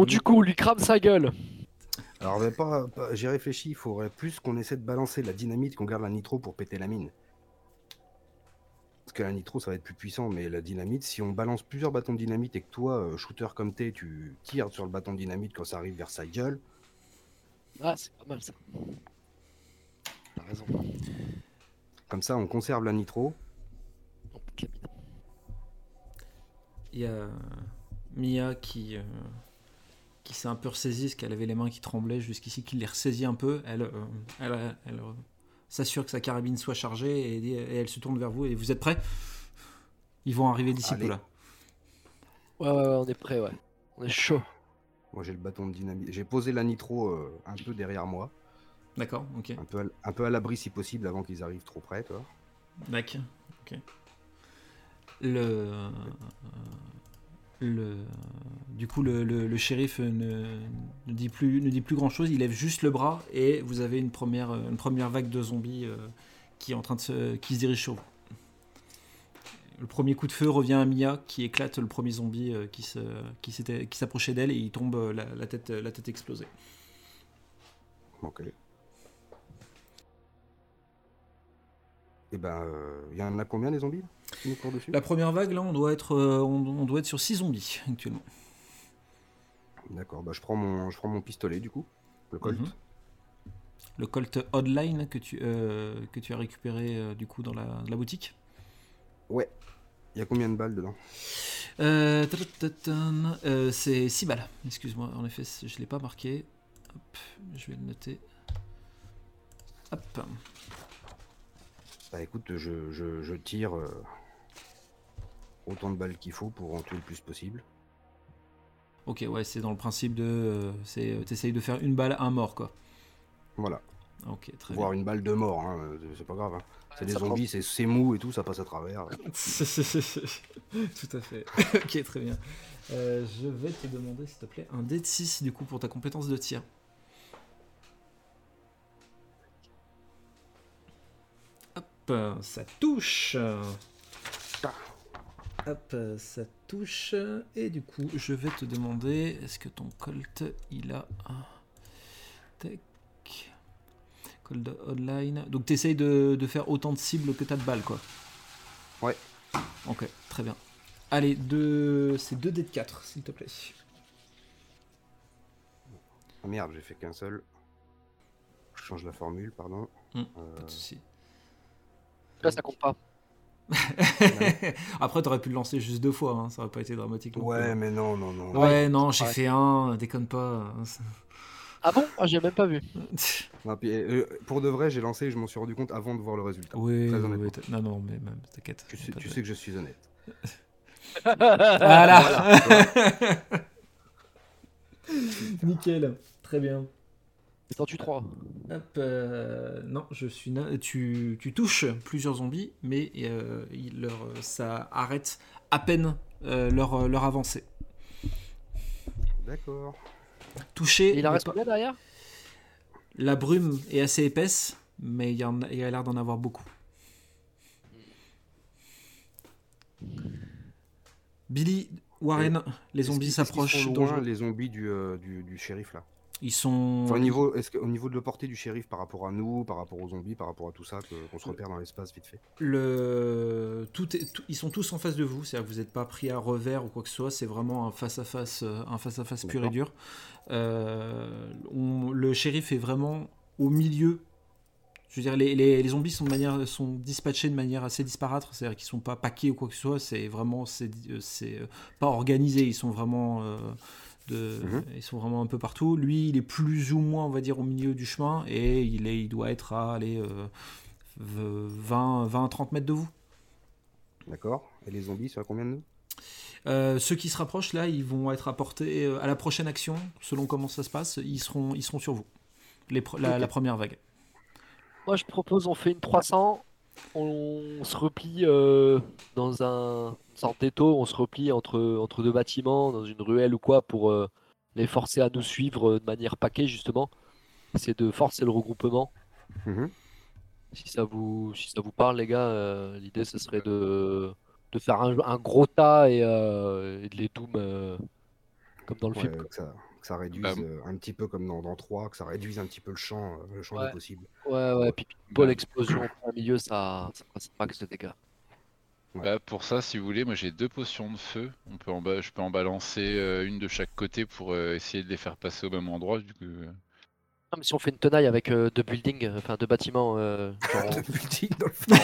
Bon, du coup, on lui crame sa gueule. Alors, mais pas, pas- j'ai réfléchi, il faudrait plus qu'on essaie de balancer la dynamite, qu'on garde la nitro pour péter la mine. Parce que la nitro, ça va être plus puissant, mais la dynamite, si on balance plusieurs bâtons de dynamite et que toi, euh, shooter comme t'es, tu tires sur le bâton de dynamite quand ça arrive vers sa gueule, Ah, c'est pas mal ça. T'as raison. comme ça, on conserve la nitro. Il y a Mia qui, euh, qui s'est un peu ressaisie, parce qu'elle avait les mains qui tremblaient jusqu'ici, qui les ressaisit un peu. Elle, euh, elle, elle, euh, s'assure que sa carabine soit chargée et, elle se tourne vers vous. Et vous êtes prêts? Ils vont arriver d'ici peu là. Ouais, ouais, ouais, on est prêt, ouais. On est chaud. Moi, j'ai le bâton de dynamite. J'ai posé la nitro euh, un peu derrière moi, D'accord, ok. un peu à, un peu à l'abri si possible avant qu'ils arrivent trop près, tu vois. D'accord, ok. Le, le, du coup, le, shérif ne, dit plus, ne dit plus grand chose. Il lève juste le bras et vous avez une première, une première vague de zombies euh, qui est en train de se, qui se dirige sur vous. Le premier coup de feu revient à Mia qui éclate le premier zombie euh, qui qui s'approchait d'elle et il tombe euh, la, la tête, la tête explosée. Ok. Et ben, il y en a combien des zombies là, qui nous courent dessus? La première vague, là, on doit être, euh, on, on doit être sur 6 zombies actuellement. D'accord, bah je prends mon, je prends mon pistolet du coup, le Colt. Mhm. Le Colt Hotline que tu, euh, que tu as récupéré euh, du coup dans la, la boutique. Ouais. Il y a combien de balles dedans? Euh, euh, c'est 6 balles. Excuse-moi, en effet, je ne l'ai pas marqué. Hop, je vais le noter. Hop. Bah écoute, je, je, je tire euh, autant de balles qu'il faut pour en tuer le plus possible. Ok, ouais, c'est dans le principe de. euh, c'est, euh, t'essayes de faire une balle, un mort, quoi. Voilà. Ok, très Voire une balle de mort, hein, euh, c'est pas grave. hein. C'est des ça zombies, c'est c'est mou et tout, ça passe à travers. bien. Tout à fait. ok, très bien. Euh, je vais te demander, s'il te plaît, un dé de 6 du coup pour ta compétence de tir. Ça touche. Hop, ça touche. Et du coup, je vais te demander, est-ce que ton Colt, il a un... Tac. Colt online. Donc, tu essayes de, de faire autant de cibles que tu as de balles, quoi. Ouais. Ok, très bien. Allez, deux... c'est 2 dés de 4, s'il te plaît. Ah merde, j'ai fait qu'un seul. Je change la formule, pardon. Hmm, Euh, Pas de soucis. Là, ça compte pas. Après, t'aurais pu le lancer juste deux fois, hein, ça aurait pas été dramatique. ouais, mais non, non, non. Ouais, non, j'ai Ouais. fait un, déconne pas. Ah bon? Ah, j'ai même pas vu. Non, puis, euh, pour de vrai, j'ai lancé et je m'en suis rendu compte avant de voir le résultat. Oui, Très oui, honnêtement. oui, t'as- non, non, mais même, t'inquiète. Tu sais, Pas tu de- sais que je suis honnête. Voilà. Nickel, très bien. T'en tues 3. Hop, euh, non, je suis. na- Tu, tu touches plusieurs zombies, mais euh, il- leur, ça arrête à peine euh, leur, leur avancée. D'accord. Touché, Il en reste combien derrière? La brume est assez épaisse, mais il y, en a, il y a l'air d'en avoir beaucoup. Billy, Warren, les zombies s'approchent sont loin, dangereux. les zombies du, euh, du, du shérif là? Ils sont. Enfin, au niveau, est-ce qu'au niveau de la portée du shérif par rapport à nous, par rapport aux zombies, par rapport à tout ça, que- qu'on se repère dans l'espace vite fait? Le... Tout est... tout- Ils sont tous en face de vous, c'est-à-dire que vous n'êtes pas pris à revers ou quoi que ce soit, c'est vraiment un face-à-face euh, un face à face pur et dur. Euh, on- Le shérif est vraiment au milieu. Je veux dire, les, les- les zombies sont, de manière, sont dispatchés de manière assez disparate, c'est-à-dire qu'ils sont pas paqués ou quoi que ce soit, c'est vraiment c'est euh, c'est, pas organisé, ils sont vraiment euh, de, Mhm. ils sont vraiment un peu partout. Lui, il est plus ou moins, on va dire, au milieu du chemin et il, est, il doit être à aller, euh, 20, 20 30 mètres de vous. D'accord Et les zombies, c'est à combien de nous? Euh, ceux qui se rapprochent là, ils vont être apportés euh, à la prochaine action, selon comment ça se passe, ils seront, ils seront sur vous. Les la première vague. Moi, je propose, on fait une 300. On se replie euh, dans un une sorte d'étau. On se replie entre, entre deux bâtiments, dans une ruelle ou quoi, pour euh, les forcer à nous suivre euh, de manière paquet, justement. C'est de forcer le regroupement. Mhm. Si ça vous, si ça vous parle, les gars, euh, l'idée, ce serait de, de faire un, un gros tas et, et de les doom. comme dans le Ouais, film. ça, que ça réduise Bah, euh, un petit peu comme dans, dans 3, que ça réduise un petit peu le champ, euh, le champ Ouais. des possibles. Ouais, ouais, puis Bah, Paul explosion au milieu, ça, ça passe max de dégâts. bah, pour ça, si vous voulez, moi j'ai deux potions de feu. On peut en ba- Je peux en balancer euh, une de chaque côté pour euh, essayer de les faire passer au même endroit. Du coup. Non, mais si on fait une tenaille avec euh, deux buildings, enfin deux bâtiments, euh, genre, Le building dans le fond,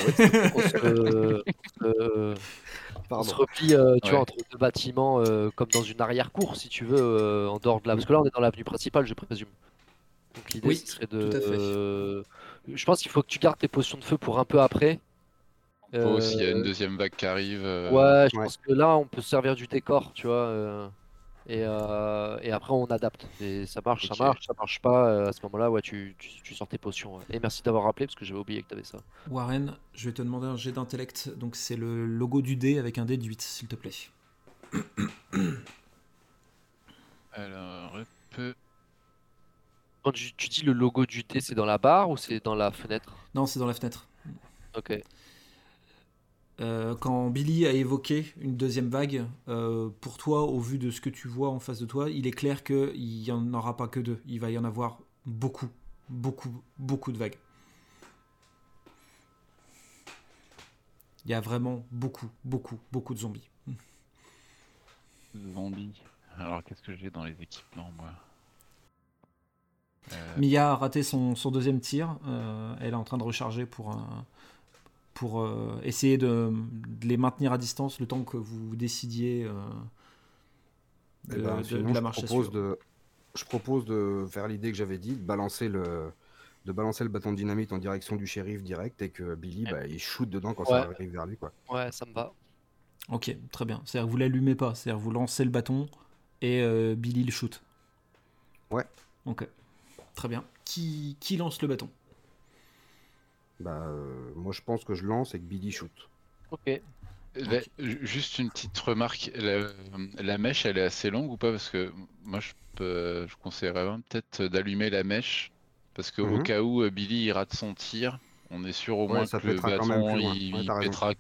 on, se, on replie, euh, tu vois, Ouais. entre deux bâtiments, euh, comme dans une arrière-cour, si tu veux, euh, en dehors de là. Parce que là, on est dans l'avenue principale, je présume. Donc l'idée, Oui, ce serait de. tout à fait. euh, je pense qu'il faut que tu gardes tes potions de feu pour un peu après. S'il y a une deuxième vague qui arrive. euh, Ouais, je Ouais. pense que là, on peut se servir du décor, tu vois. Euh, et, euh, et après, on adapte. Et ça marche, ça marche, ça marche pas. euh, à ce moment-là, ouais, tu, tu, tu sors tes potions. ouais. Et merci d'avoir rappelé, parce que j'avais oublié que t'avais ça. Warren, je vais te demander un jet d'intellect. Donc c'est le logo du dé avec un dé de 8, s'il te plaît. Alors. Quand tu, tu dis le logo du thé, c'est dans la barre ou c'est dans la fenêtre? Non, c'est dans la fenêtre. Ok. Euh, quand Billy a évoqué une deuxième vague, euh, pour toi, au vu de ce que tu vois en face de toi, il est clair qu'il n'y en aura pas que deux. Il va y en avoir beaucoup, beaucoup, beaucoup de vagues. Il y a vraiment beaucoup, beaucoup, beaucoup de zombies. Zombie. Alors, qu'est-ce que j'ai dans les équipements, moi? Euh, Mia a raté son, son deuxième tir. elle est en train de recharger pour, euh, pour euh, essayer de, de les maintenir à distance le temps que vous décidiez euh, de, Eh ben, de- sinon, de la je marche à propose suivre. de, je propose de faire l'idée que j'avais dit, de balancer le, de balancer le bâton de dynamite en direction du shérif direct et que Billy, bah, il shoot dedans quand ça Ouais. arrive vers lui, quoi. Ouais, ça me va. Ok, très bien. C'est-à-dire que vous l'allumez pas, c'est-à-dire que vous lancez le bâton et euh, Billy le shoot. Ouais. Ok, très bien. Qui, qui lance le bâton? Bah, euh, moi, je pense que je lance et que Billy shoot. Ok. Juste une petite remarque. La, la mèche, elle est assez longue ou pas? Parce que moi, je, peux, je conseillerais vraiment peut-être d'allumer la mèche. Parce que au Mhm. cas où euh, Billy il rate son tir, on est sûr au Ouais, moins que le pètera quand même bâton il, Ouais, il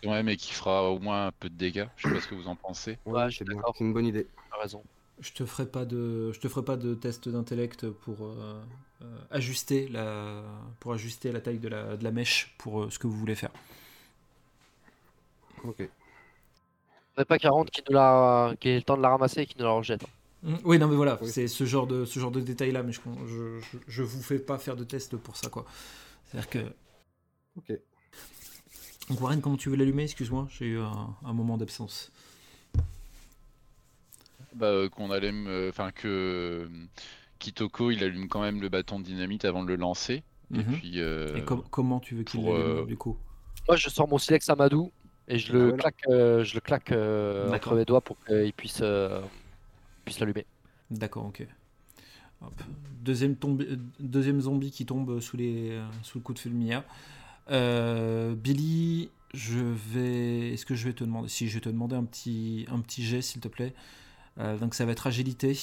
quand même et qu'il fera au moins un peu de dégâts. Je sais pas ce que vous en pensez. Ouais, c'est bien. d'accord. C'est une bonne idée. T'as raison. Je te ferai pas de, je te ferai pas de test d'intellect pour euh, ajuster la, pour ajuster la taille de la, de la mèche pour euh, ce que vous voulez faire. Ok. Faudrait pas 40 qui nous la, qui ait le temps de la ramasser et qui nous la rejette. hein. Mm, Oui, non, mais voilà, Oui. c'est ce genre de, ce genre de détail là, mais je, je, je, je vous fais pas faire de test pour ça, quoi. C'est-à-dire que, Ok. donc Warren, comment tu veux l'allumer? Excuse-moi, j'ai eu un, un moment d'absence. Bah, euh, qu'on allume, euh, enfin que euh, Kitoko il allume quand même le bâton de dynamite avant de le lancer. Et Mhm. puis, euh, Et com- comment tu veux qu'il l'allume euh, du coup? Moi, je sors mon silex Amadou et je le Ah, voilà. claque, euh, je le claque euh, D'accord. entre mes doigts pour qu'il puisse, euh, puisse l'allumer. D'accord, ok. Hop. Deuxième, tombe- deuxième zombie qui tombe sous, les, sous le coup de feu de Mia. Euh, Billy, je vais. Est-ce que je vais te demander Si, je vais te demander un petit, un petit jet, s'il te plaît. Euh, donc, ça va être agilité.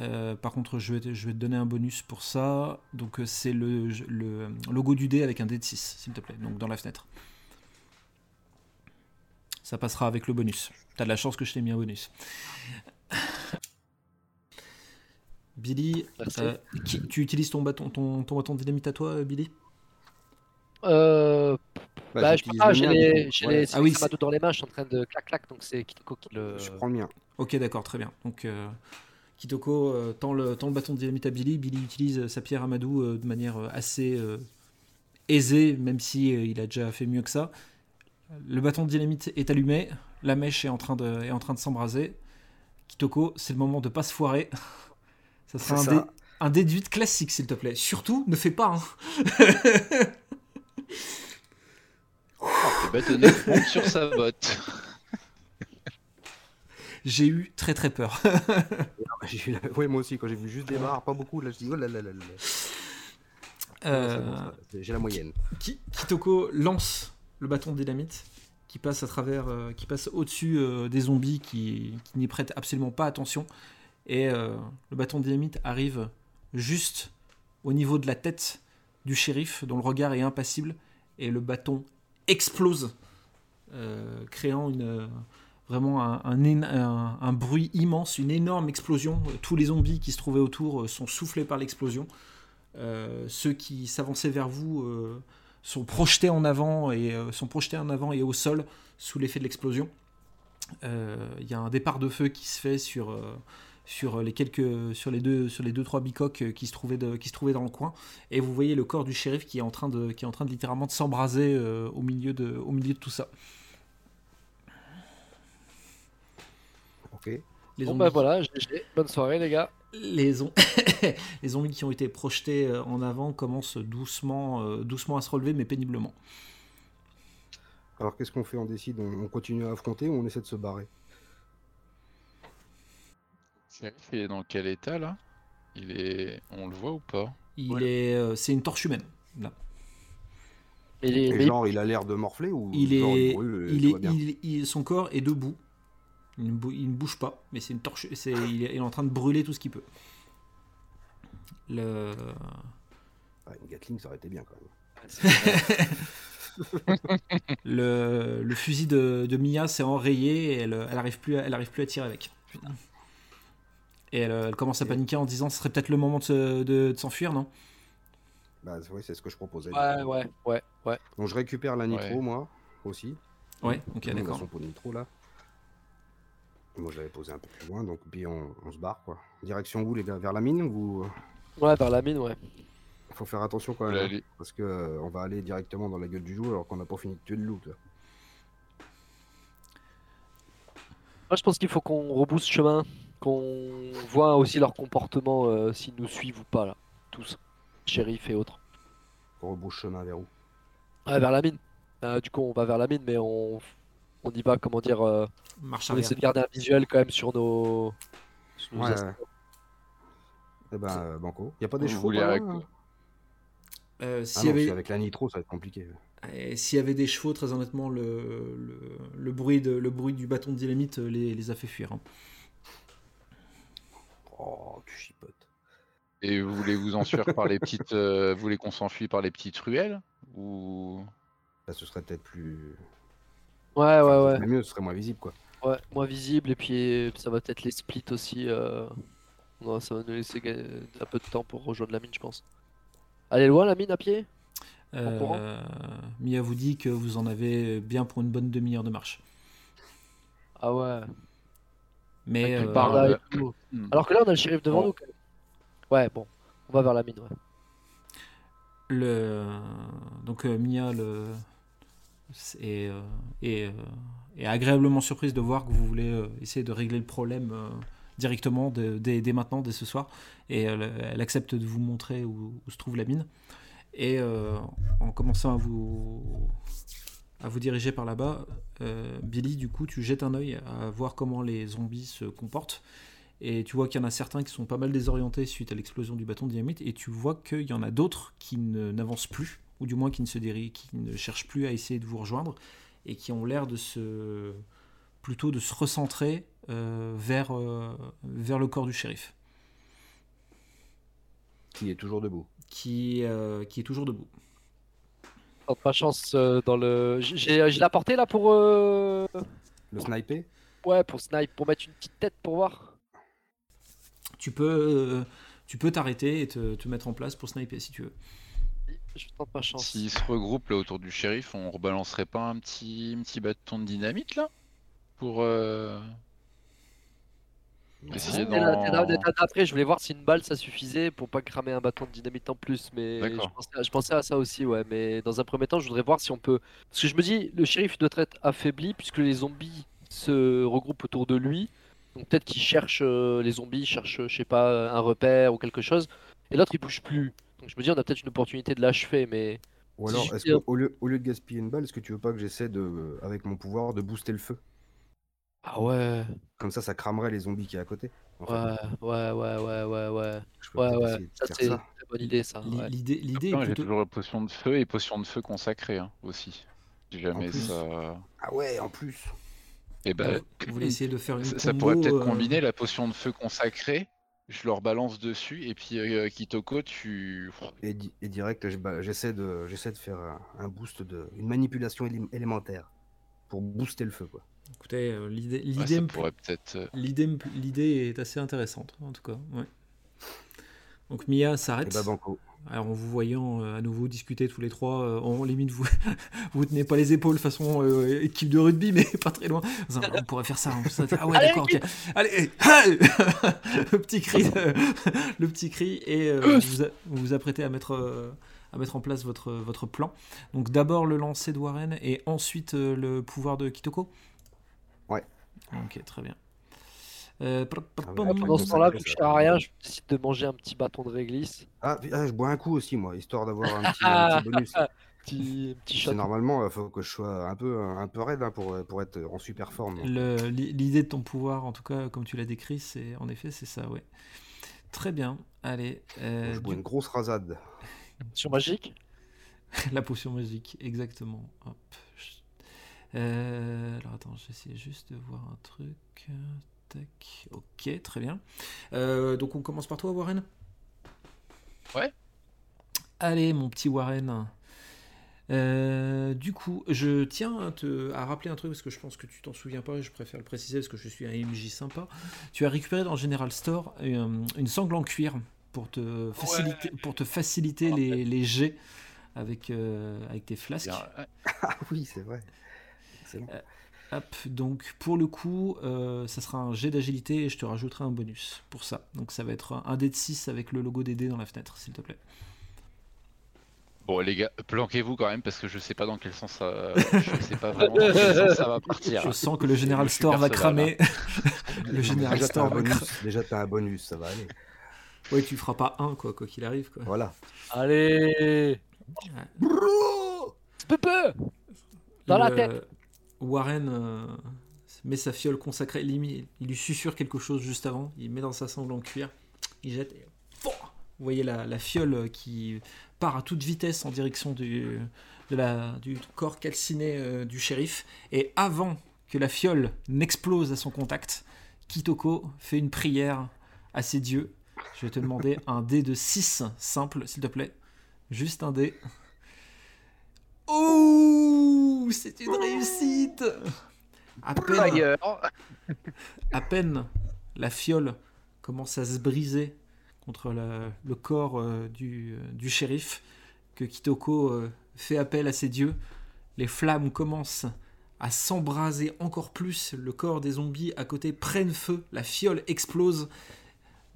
Euh, par contre, je vais, te, je vais te donner un bonus pour ça. Donc, euh, c'est le, le logo du dé avec un dé de 6, s'il te plaît. Donc, dans la fenêtre. Ça passera avec le bonus. T'as de la chance que je t'ai mis un bonus. Billy, euh, qui- tu utilises ton bâton, ton, ton bâton de dynamite à toi, euh, Billy? Euh, bah, je j'utilise pas, le j'ai les, j'ai les Ah oui, dans les mains, je suis en train de clac clac, donc c'est Kitoko qui le. Je prends le mien. Ok, d'accord, très bien. Donc, euh, Kitoko euh, tend, le, tend le bâton de dynamite à Billy. Billy utilise euh, sa pierre Amadou euh, de manière assez euh, aisée, même si euh, il a déjà fait mieux que ça. Le bâton de dynamite est allumé, la mèche est en train de, est en train de s'embraser. Kitoko, c'est le moment de pas se foirer. ça sera un, C'est dé, ça. un dé de 8 classique, s'il te plaît. Surtout, ne fais pas. hein. le bâtonnet monte sur sa botte. J'ai eu très très peur. J'ai eu la- Ouais, moi aussi, quand j'ai vu juste des barres, pas beaucoup, là, je dis oh là là là là. Euh, bon, J'ai la moyenne. Ki- Kitoko lance le bâton de dynamite qui passe à travers, euh, qui passe au-dessus euh, des zombies qui, qui n'y prêtent absolument pas attention. Et le bâton de dynamite arrive juste au niveau de la tête du shérif, dont le regard est impassible, et le bâton explose, créant une, vraiment un, bruit immense, une énorme explosion. Tous les zombies qui se trouvaient autour euh, sont soufflés par l'explosion. Euh, ceux qui s'avançaient vers vous euh, sont projetés en avant et sont projetés en avant et au sol sous l'effet de l'explosion. Il y a un départ de feu qui se fait sur, sur les quelques sur les deux sur les deux trois bicoques qui se trouvaient qui se trouvaient dans le coin et vous voyez le corps du shérif qui est en train de qui est en train littéralement de s'embraser au milieu de au milieu de tout ça. Ok. Les Bon zombies, bah voilà, GG. Bonne soirée les gars. les, zom- les zombies qui ont été projetés euh, en avant commencent doucement euh, doucement à se relever mais péniblement. Alors qu'est-ce qu'on fait? On décide, on, on continue à affronter ou on essaie de se barrer? Il est dans quel état là? Il est. On le voit ou pas? Il Ouais. est euh, c'est une torche humaine. Là. Les- Et genre, il a l'air de morfler ou Il genre, est, brûle il est, bien? il- il- son corps est debout. Il ne, bou- il ne bouge pas, mais c'est une torche. C'est, il, est, il est en train de brûler tout ce qu'il peut. Le, Ah, Une Gatling, ça aurait été bien quand même. le, le fusil de, de Mia s'est enrayé et elle, elle arrive plus, à, elle arrive plus à tirer avec. Et elle, elle commence à paniquer en disant, ce serait peut-être le moment de, se- de- de s'enfuir, non? Bah oui, c'est ce que je proposais. Ouais, ouais, ouais, ouais. Donc je récupère la nitro, Ouais. moi, aussi. Ouais, ok, d'accord. son pot de nitro, là. Moi, je l'avais posé un peu plus loin, donc puis on, on se barre, quoi. Direction où, les gars? Vers la mine ou... Ouais, vers la mine, ouais. Faut faire attention quand même, Là, hein, parce que euh, on va aller directement dans la gueule du jour alors qu'on n'a pas fini de tuer le loup. toi. Moi, je pense qu'il faut qu'on rebousse chemin, qu'on voit aussi leur comportement, euh, s'ils nous suivent ou pas, là. Tous. Shérif et autres. On rebouche chemin vers où? Ouais, vers la mine. Euh, du coup, on va vers la mine, mais on, on y va, comment dire, euh, Marche on arrière. essaie de garder un visuel quand même sur nos. sur nos Ouais. Eh ben, euh, Banco. Y a pas des Vous chevaux loin, hein Euh, Ah s'il y non, avait- si avec la nitro, ça va être compliqué. Et S'il y avait des chevaux, très honnêtement, le, le, le bruit, de, le bruit du bâton de dynamite les, les a fait fuir. hein. Oh, tu chipotes. Et vous voulez vous enfuir par les petites. euh, vous voulez qu'on s'enfuit par les petites ruelles Ou? Là, ce serait peut-être plus... Ouais, ouais, enfin, ouais. ce serait mieux, ce serait moins visible, quoi. Ouais, moins visible, et puis ça va peut-être les split aussi. euh, non, ça va nous laisser un peu de temps pour rejoindre la mine, je pense. Elle est loin la mine à pied? En courant? Euh, Mia vous dit que vous en avez bien pour une bonne demi-heure de marche. Ah ouais. Mais euh, par là euh, et tout. hmm. Alors que là, on a le shérif devant Bon. nous. quand même. Ouais, bon. On va vers la mine, ouais. le, donc euh, Mia le, euh, euh, est agréablement surprise de voir que vous voulez euh, essayer de régler le problème directement dès, maintenant, dès ce soir. Et elle, accepte de vous montrer où, se trouve la mine. Et en commençant à vous, à vous diriger par là-bas, Billy, du coup, tu jettes un œil à voir comment les zombies se comportent. Et tu vois qu'il y en a certains qui sont pas mal désorientés suite à l'explosion du bâton de dynamite, et tu vois qu'il y en a d'autres qui n'avancent plus, ou du moins qui ne, se déri- qui ne cherchent plus à essayer de vous rejoindre, et qui ont l'air de se plutôt de se recentrer euh, vers, euh, vers le corps du shérif, Qui est toujours debout. qui, euh, qui est toujours debout. Tente ma chance euh, dans le. J'ai j'ai la portée là pour. euh, Le sniper Ouais, pour snipe, pour mettre une petite tête pour voir. Tu peux euh, tu peux t'arrêter et te, te mettre en place pour sniper si tu veux. Je tente ma chance. S'ils se regroupent là autour du shérif, on rebalancerait pas un petit, un petit bâton de dynamite là? Pour. euh, Essayer Après, je voulais voir si une balle ça suffisait pour pas cramer un bâton de dynamite en plus, mais je D'accord. pensais, à, je pensais à ça aussi, ouais. Mais dans un premier temps, je voudrais voir si on peut. Parce que je me dis, le shérif doit être affaibli puisque les zombies se regroupent autour de lui. Donc peut-être qu'il cherche, euh, les zombies cherchent, je sais pas, un repère ou quelque chose. Et l'autre il bouge plus. Donc je me dis, on a peut-être une opportunité de l'achever, mais. Ou alors, est-ce qu'au lieu, au lieu de gaspiller une balle, est-ce que tu veux pas que j'essaie de, avec mon pouvoir, de booster le feu? Ah ouais, Comme ça, ça cramerait les zombies qui est à côté. ouais, ouais, ouais, ouais, ouais, ouais. Je peux Ouais, ouais. Ça c'est une bonne idée, ça. L'i- ouais. L'idée l'idée J'ai toujours la potion de feu et potion de feu consacrée hein, aussi. Si jamais ça. Ah ouais, en plus. Et ben, Euh, vous voulez essayer de faire une ça, ça pourrait peut-être euh, combiner la potion de feu consacrée. Je leur balance dessus et puis euh, Kitoko, tu. Et, di- et direct, je- j'essaie de, j'essaie de faire un, un boost, de, une manipulation élim- élémentaire pour booster le feu. Quoi. Écoutez, euh, l'idée, l'idée, euh, l'idée, est assez intéressante, en tout cas. ouais. Donc Mia s'arrête. bah banco. Alors en vous voyant euh, à nouveau discuter tous les trois, euh, on limite vous vous tenez pas les épaules façon euh, équipe de rugby, mais pas très loin. On pourrait faire ça. hein. Ah ouais, d'accord. ok. Allez, hey le petit cri, de- le petit cri, et euh, vous vous, a- vous vous apprêtez à mettre euh, à mettre en place votre votre plan. Donc d'abord le lancer de Warren et ensuite euh, le pouvoir de Kitoko? Ouais. Ok, très bien. Euh, pop, Ah, Pendant ce temps-là, je sers à rien, je décide de manger un petit bâton de réglisse. Ah, ah, je bois un coup aussi, moi, histoire d'avoir un petit, un petit bonus. Petit, petit normalement, il faut que je sois un peu, un peu raide hein, pour, pour être en super forme. L'idée de ton pouvoir, en tout cas, comme tu l'as décrit, c'est en effet c'est ça, ouais. Très bien. Allez, euh, je bois du- une grosse rasade. Sur magique? La potion magique, exactement. Hop. Euh, alors attends, j'essaie juste de voir un truc. Tac. Ok, très bien. Euh, donc on commence par toi, Warren. Ouais. Allez, mon petit Warren. Euh, du coup, je tiens à, te, à rappeler un truc parce que je pense que tu t'en souviens pas et je préfère le préciser parce que je suis un MJ sympa. Tu as récupéré dans General Store euh, une sangle en cuir pour te faciliter, pour te faciliter les, les jets avec, euh, avec tes flasques. Ah oui, c'est vrai. Excellent. Hop, donc pour le coup, euh, ça sera un jet d'agilité et je te rajouterai un bonus pour ça. Donc ça va être un, dé de 6 avec le logo des dés dans la fenêtre, s'il te plaît. Bon, les gars, planquez-vous quand même parce que je sais pas dans quel sens ça. Je sais pas vraiment dans quel sens ça va partir. Je sens que le General Je Store va cramer. le General Déjà, t'as Store va cramer. Déjà, t'as un bonus, ça va aller. Ouais, tu feras pas un, quoi, quoi qu'il arrive. Quoi. Voilà. Allez Peu peu Dans la tête. Warren euh, met sa fiole consacrée, il, lui- il lui susurre quelque chose juste avant, il met dans sa sangle en cuir, il jette et vous voyez la, la fiole qui part à toute vitesse en direction du, de la, du corps calciné euh, du shérif. Et avant que la fiole n'explose à son contact, Kitoko fait une prière à ses dieux. Je vais te demander un dé de 6 simple, s'il te plaît. Juste un dé. Oh C'est une réussite à peine, à peine la fiole commence à se briser contre la- le corps euh, du, euh, du shérif, que Kitoko euh, fait appel à ses dieux. Les flammes commencent à s'embraser encore plus. Le corps des zombies à côté prennent feu. La fiole explose.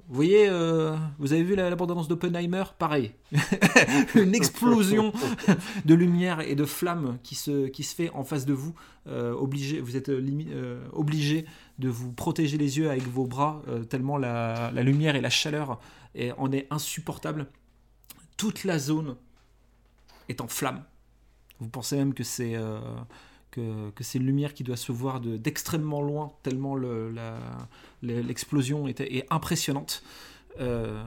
Vous voyez, euh, vous avez vu la, la bande-annonce d'Oppenheimer? Pareil. Une explosion de lumière et de flammes qui se, qui se fait en face de vous. Euh, obligé, vous êtes euh, obligé de vous protéger les yeux avec vos bras, tellement la, la lumière et la chaleur est- en est insupportable. Toute la zone est en flammes. Vous pensez même que c'est que, que c'est une lumière qui doit se voir de- d'extrêmement loin, tellement le- l'explosion était, est impressionnante. Euh,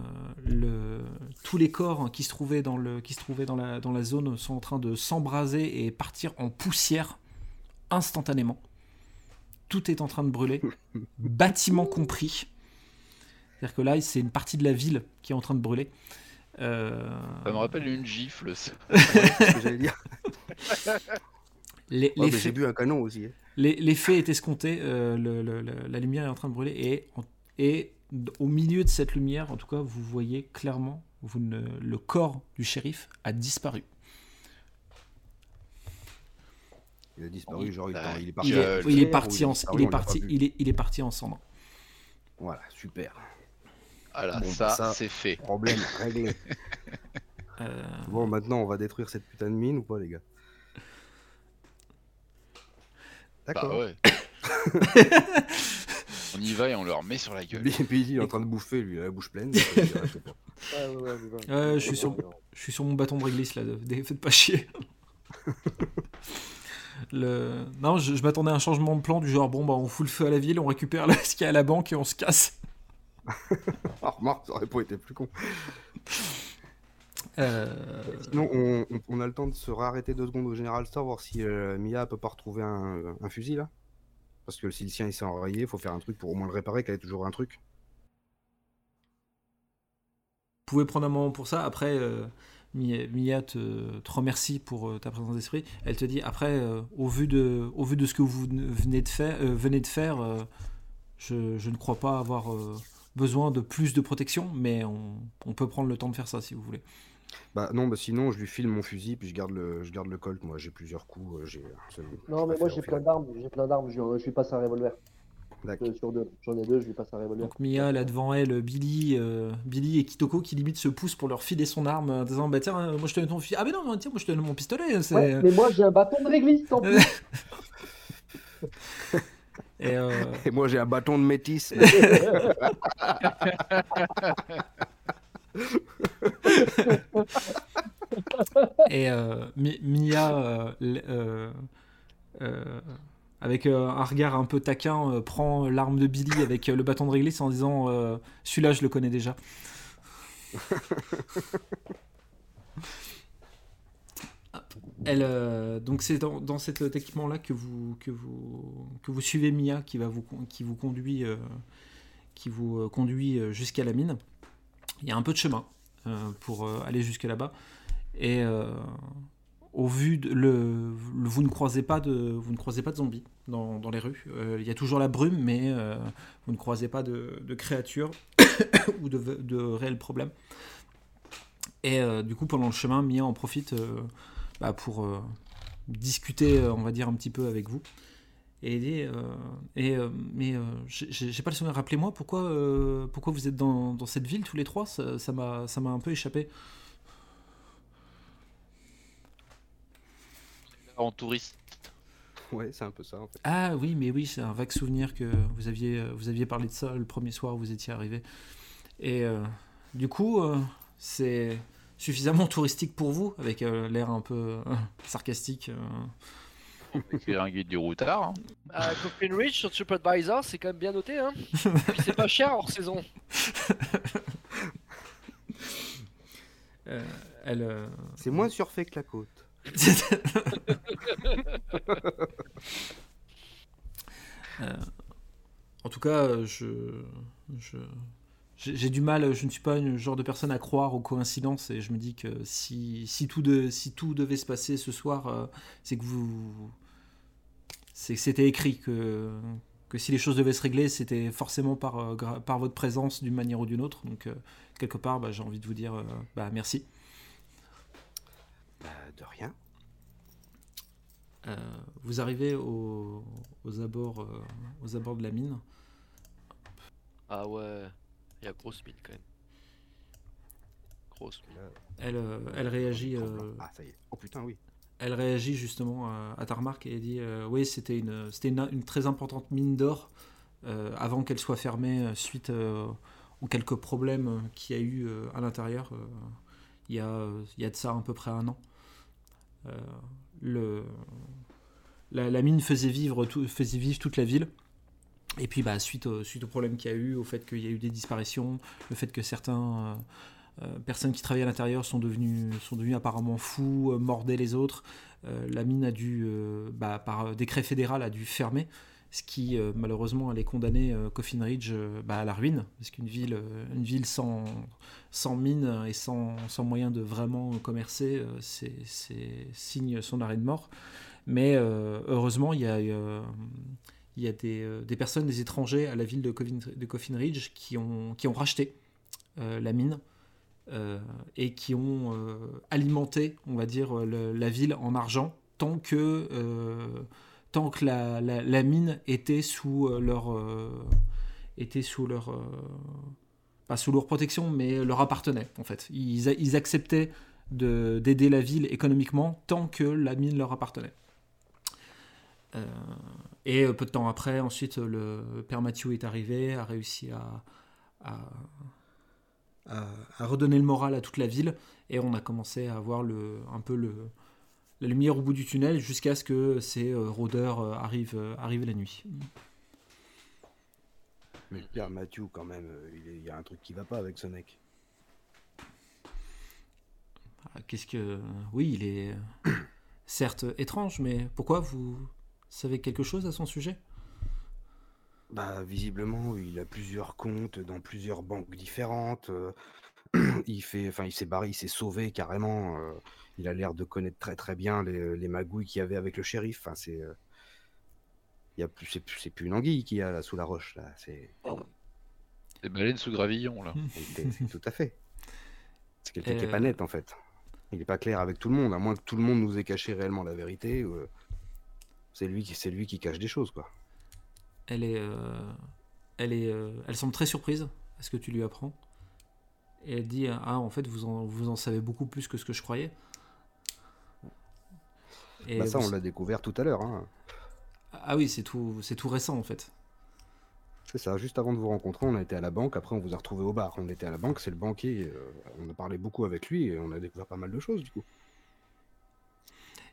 le- tous les corps qui se trouvaient dans, le, qui se trouvaient dans, la, dans la zone sont en train de s'embraser et partir en poussière instantanément. Tout est en train de brûler, bâtiment compris. C'est-à-dire que là, c'est une partie de la ville qui est en train de brûler. Euh, Ça me rappelle une gifle. ça. C'est ce que j'allais dire. les, Ouais, les J'ai bu un canon aussi. hein. Les, les faits est escompté, euh, le- le- le- la lumière est en train de brûler et, en- et au milieu de cette lumière, en tout cas, vous voyez clairement, vous ne- le corps du shérif a disparu. Il a disparu, genre il, Ah, il est Il parti. est, Euh, il est ou parti en, il est parti, il est, il est parti en cendres. Voilà, super. Voilà, Bon, ça, ça- c'est fait. Problème réglé. Euh, Bon, maintenant, on va détruire cette putain de mine ou pas, les gars? D'accord. Bah ouais. on y va et on leur met sur la gueule. Il est en train de bouffer, lui, la bouche pleine. je suis sur- Je suis sur mon bâton de réglisse là, faites pas chier. Le... Non, je, je m'attendais à un changement de plan du genre bon bah on fout le feu à la ville, on récupère ce qu'il y a à la banque et on se casse. Ah, remarque, ça aurait pas été plus con. Euh, Sinon, on, a le temps de se réarrêter deux secondes au General Store, voir si euh, Mia peut pas retrouver un, un fusil là. Parce que si le sien il s'est enrayé, il faut faire un truc pour au moins le réparer, qu'il y ait toujours un truc. Vous pouvez prendre un moment pour ça. Après, euh, Mi- Mia te, te remercie pour euh, ta présence d'esprit. Elle te dit après, au, vu de, au vu de ce que vous ne- venez de faire, venez de faire je, je ne crois pas avoir besoin de plus de protection, mais on, on peut prendre le temps de faire ça si vous voulez. Bah non, bah sinon je lui file mon fusil puis je garde le, je garde le colt. Moi j'ai plusieurs coups. euh, J'ai. c'est- Non, je mais moi j'ai plein d'armes, j'ai plein d'armes, je, je lui passe un revolver. D'accord. Euh, sur deux. J'en ai deux, je lui passe un revolver. Donc Mia, là devant elle, Billy, euh, Billy et Kitoko qui limite se poussent pour leur filer son arme en disant Bah tiens, euh, moi je te donne ton fusil. Ah, mais non, non, tiens, moi je te donne mon pistolet. c'est- Ouais, mais moi j'ai un bâton de réglisse en plus. Et, euh, Et moi j'ai un bâton de métis. Et euh, Mi- Mia, euh, euh, avec un regard un peu taquin, prend l'arme de Billy avec le bâton de réglisse en disant Celui-là, je le connais déjà. Elle, donc c'est dans, dans cet équipement-là que vous, que, vous, que vous suivez Mia qui, va vous, qui vous conduit, qui vous conduit jusqu'à la mine. Il y a un peu de chemin euh, pour euh, aller jusque là-bas. Et euh, au vu de le, vous ne croisez pas de vous ne croisez pas de zombies dans, dans les rues. Il y a toujours la brume, mais vous ne croisez pas de, créatures ou de, réels problèmes. Et du coup, pendant le chemin, Mia en profite bah, pour discuter, on va dire, un petit peu avec vous. Et, dit, euh, et euh, mais euh, j'ai pas le souvenir. Rappelez-moi pourquoi, euh, pourquoi vous êtes dans, dans cette ville tous les trois? Ça m'a ça m'a un peu échappé. En touriste. ouais, c'est un peu ça en fait. Ah oui, mais oui, c'est un vague souvenir que vous aviez, vous aviez parlé de ça le premier soir où vous étiez arrivé. Et euh, du coup, euh, c'est suffisamment touristique pour vous, avec euh, l'air un peu euh, sarcastique. Écrire un guide du routard. hein. Euh, Coffin Ridge sur TripAdvisor, c'est quand même bien noté. Hein Puis c'est pas cher hors saison. Euh, elle, euh, C'est moins surfait que la côte. Euh, en tout cas, je, je- j'ai j'ai du mal, je ne suis pas le genre de personne à croire aux coïncidences et je me dis que si, si, tout, de, si tout devait se passer ce soir, euh, c'est que vous. C'est que c'était écrit que, que si les choses devaient se régler, c'était forcément par, euh, par votre présence d'une manière ou d'une autre. Donc, euh, quelque part, bah, j'ai envie de vous dire euh, bah, merci. Bah, de rien. Euh, vous arrivez au- aux, abords, euh, aux abords de la mine. Ah ouais, il y a grosse mine quand même. Grosse mine. Elle, euh, elle réagit. euh, Ah ça y est. Oh putain oui. Elle réagit justement à ta remarque et dit euh, oui c'était une une, très importante mine d'or euh, avant qu'elle soit fermée euh, suite aux quelques problèmes qu'il y a eu à l'intérieur il y a il y a de ça à peu près un an. La, mine faisait vivre faisait vivre toute la ville. Et puis bah, suite, au, suite qu'il y a eu, au fait qu'il y a eu des disparitions, le fait que certains personnes qui travaillaient à l'intérieur sont devenues, sont devenues apparemment fous, euh, mordaient les autres, euh, la mine a dû, euh, bah, par décret fédéral, a dû fermer, ce qui euh, malheureusement allait condamner euh, Coffin Ridge euh, bah, à la ruine, parce qu'une ville, euh, une ville sans, sans mine et sans, sans moyen de vraiment commercer, euh, c'est signe son arrêt de mort. Mais euh, heureusement, il y a, euh, il y a des, euh, des personnes, des étrangers à la ville de Coffin, de Coffin Ridge qui ont, qui ont racheté euh, la mine euh, et qui ont euh, alimenté, on va dire, le- la ville en argent tant que, euh, tant que la, mine était sous euh, leur, euh, était sous leur, euh, pas sous leur protection, mais leur appartenait en fait. Ils, ils acceptaient de- d'aider la ville économiquement tant que la mine leur appartenait. Euh, et euh, peu de temps après, ensuite, le père Mathieu est arrivé, a réussi à, à- à redonner le moral à toute la ville, et on a commencé à avoir le, un peu le, la lumière au bout du tunnel jusqu'à ce que ces euh, rôdeurs euh, arrivent, euh, arrivent la nuit. Mais père Mathieu quand même, il y a un truc qui va pas avec ce mec. Ah, Qu'est-ce que... Oui, il est certes étrange, mais pourquoi vous savez quelque chose à son sujet? Bah visiblement il a plusieurs comptes dans plusieurs banques différentes. euh, il fait, enfin, il s'est barré, il s'est sauvé carrément. euh, il a l'air de connaître très très bien les, les magouilles qu'il y avait avec le shérif. Enfin, c'est, euh, il y a plus, c'est plus, c'est plus une anguille qu'il y a là sous la roche là. C'est, Des baleines sous gravillon, là. c'est- c'est tout à fait. C'est quelqu'un qui est Euh, pas net en fait. Il est pas clair avec tout le monde, à moins que tout le monde nous ait caché réellement la vérité. euh, c'est lui qui, c'est lui qui cache des choses quoi. Elle est, euh, elle est, euh, elle semble très surprise à ce que tu lui apprends. Et elle dit ah en fait vous en, vous en savez beaucoup plus que ce que je croyais. Et Bah ça, on l'a découvert tout à l'heure. hein. Ah oui c'est tout, c'est tout récent en fait. C'est ça, juste avant de vous rencontrer, on a été à la banque, après on vous a retrouvé au bar. On était à la banque, c'est le banquier, euh, on a parlé beaucoup avec lui et on a découvert pas mal de choses du coup.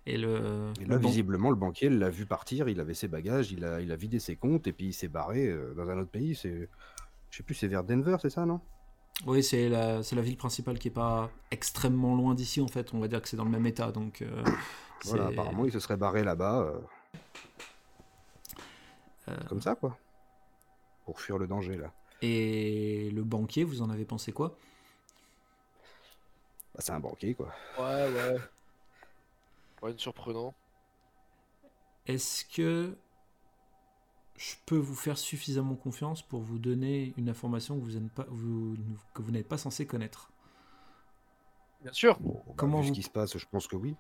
Et le, Et le là, visiblement, le banquier l'a vu partir, il avait ses bagages, il a, il a vidé ses comptes et puis il s'est barré euh, dans un autre pays. C'est, je sais plus, c'est vers Denver, c'est ça, non? Oui, c'est la, c'est la ville principale qui est pas extrêmement loin d'ici en fait. On va dire que c'est dans le même état, donc. euh, Voilà, c'est- apparemment, il se serait barré là-bas, euh, euh, comme ça, quoi, pour fuir le danger là. Et le banquier, vous en avez pensé quoi? Bah, c'est un banquier, quoi. Ouais, ouais. Rien de surprenant. Est-ce que je peux vous faire suffisamment confiance pour vous donner une information que vous n'êtes pas, vous, que vous n'êtes pas censé connaître? Bien sûr. Bon, Comment vu vous- ce qui se passe, je pense que oui.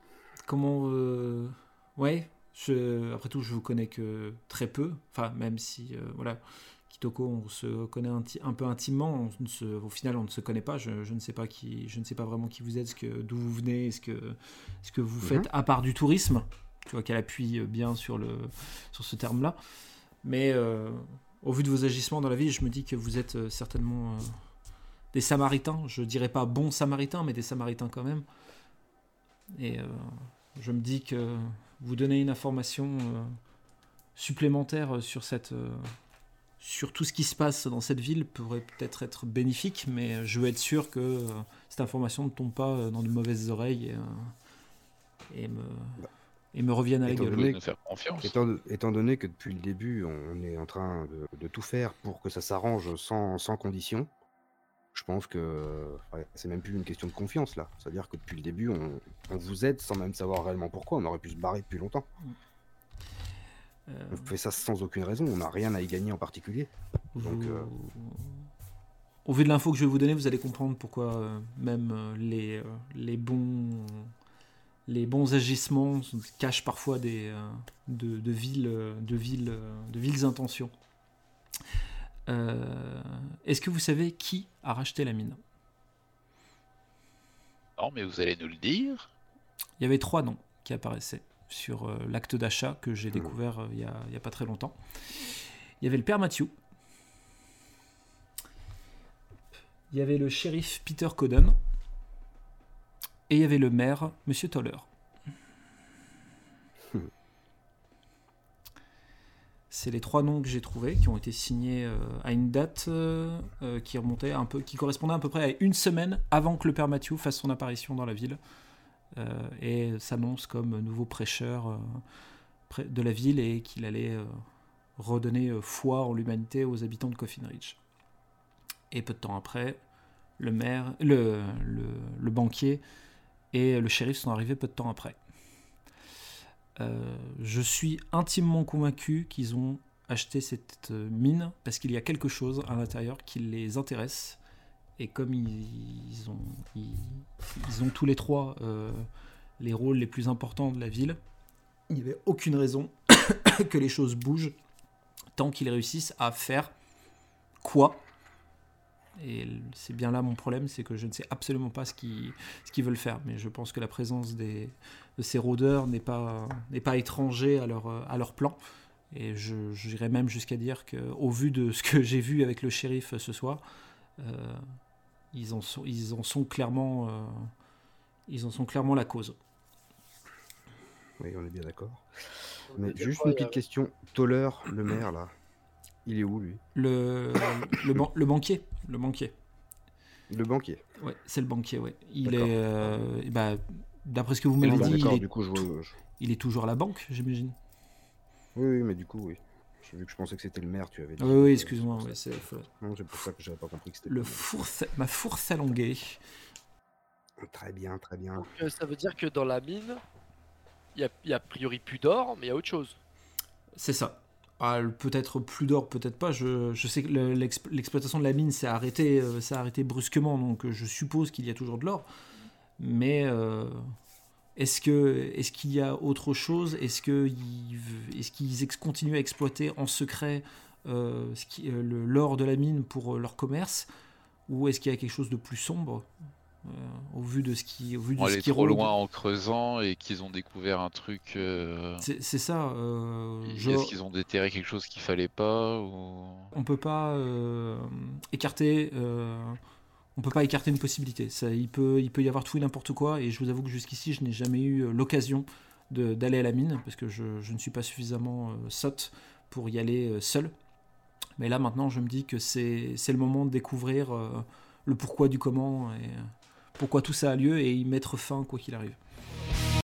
Comment euh, Ouais, je... après tout, je vous connais que très peu. Enfin, même si, euh, voilà, Kitoko, on se connaît un, peu intimement. On ne se... Au final, on ne se connaît pas. Je, je ne sais pas qui, je ne sais pas vraiment qui vous êtes, ce que, d'où vous venez, ce que, ce que vous Mhm. faites, à part du tourisme. Tu vois qu'elle appuie bien sur le, sur ce terme-là. Mais euh, au vu de vos agissements dans la vie, je me dis que vous êtes euh, certainement euh, des Samaritains. Je dirais pas bons Samaritains, mais des Samaritains quand même. Et euh, je me dis que vous donner une information euh, supplémentaire sur cette euh, sur tout ce qui se passe dans cette ville pourrait peut-être être bénéfique, mais je veux être sûr que euh, cette information ne tombe pas euh, dans de mauvaises oreilles et, euh, et me, et me revienne à la Étant gueule. Donné faire confiance. Étant, étant donné que depuis le début, on est en train de, de tout faire pour que ça s'arrange sans, sans condition, je pense que ouais, c'est même plus une question de confiance là. C'est-à-dire que depuis le début, on, on vous aide sans même savoir réellement pourquoi. On aurait pu se barrer depuis longtemps. Euh, On fait ça sans aucune raison. On n'a rien à y gagner en particulier. Donc, vous- euh, Au vu de l'info que je vais vous donner, vous allez comprendre pourquoi euh, même euh, les, euh, les, bons, les bons agissements cachent parfois des, euh, de, de, villes, euh, de, villes, euh, de villes intentions. Euh, Est-ce que vous savez qui a racheté la mine? Non, mais vous allez nous le dire. Il y avait trois noms qui apparaissaient sur euh, l'acte d'achat que j'ai Mhm. découvert euh, il y a, pas très longtemps. Il y avait le père Matthew. Il y avait le shérif Peter Coden. Et il y avait le maire, Monsieur Toller. Hmm. C'est les trois noms que j'ai trouvés, qui ont été signés euh, à une date euh, qui remontait un peu, qui correspondait à peu près à une semaine avant que le père Matthew fasse son apparition dans la ville et s'annonce comme nouveau prêcheur euh, de la ville et qu'il allait euh, redonner euh, foi en l'humanité aux habitants de Coffin Ridge. Et peu de temps après, le maire, le, banquier et le shérif sont arrivés peu de temps après. Euh, je suis intimement convaincu qu'ils ont acheté cette euh, mine parce qu'il y a quelque chose à l'intérieur qui les intéresse. Et comme ils, ont, ils, ont tous les trois euh, les rôles les plus importants de la ville, il n'y avait aucune raison que les choses bougent tant qu'ils réussissent à faire quoi. Et c'est bien là mon problème, c'est que je ne sais absolument pas ce qu'ils veulent faire. Mais je pense que la présence des, de ces rôdeurs n'est pas, pas étranger à leur, à leur plan. Et j'irais même jusqu'à dire qu'au vu de ce que j'ai vu avec le shérif ce soir, euh, ils, en sont, ils en sont clairement, euh, ils en sont clairement la cause. Oui, on est bien d'accord. Mais juste quoi, une petite question. Toller, le maire là, il est où lui? Le, le, ban- le banquier, le banquier. Le banquier. Ouais, c'est le banquier, ouais. Il est, euh, bah, d'après ce que vous m'avez bah, dit, il est, du coup, je, tout- je- il est toujours à la banque, j'imagine. Oui, oui, mais du coup, oui. J'ai vu que je pensais que c'était le maire, tu avais dit. Oui, oui, excuse-moi, ouais, c'est Non, c'est pour ça que j'avais pas compris que c'était le fourth, ma fourth allongée. Très bien, très bien. Donc, euh, ça veut dire que dans la mine, il y a, y a a priori plus d'or, mais il y a autre chose. C'est ça. Ah, peut-être plus d'or, peut-être pas. Je, je sais que le- l'exp- l'exploitation de la mine s'est arrêtée, euh, s'est arrêtée brusquement, donc euh, je suppose qu'il y a toujours de l'or. Mais euh, est-ce que est-ce qu'il y a autre chose? Est-ce que est-ce qu'ils continuent à exploiter en secret euh, ce qui- euh, le- l'or de la mine pour euh, leur commerce? Ou est-ce qu'il y a quelque chose de plus sombre euh, au vu de ce qui au vu de On ce qui trop loin en creusant et qu'ils ont découvert un truc. euh, C'est c'est ça. euh, Est-ce qu'ils ont déterré quelque chose qu'il fallait pas ou... on peut pas écarter on peut pas écarter une possibilité. Ça, il peut il peut y avoir tout et n'importe quoi et je vous avoue que jusqu'ici je n'ai jamais eu euh, l'occasion d'aller à la mine parce que je, ne suis pas suffisamment euh, sotte pour y aller euh, seul. Mais là maintenant je me dis que c'est le moment de découvrir le pourquoi du comment et pourquoi tout ça a lieu et y mettre fin quoi qu'il arrive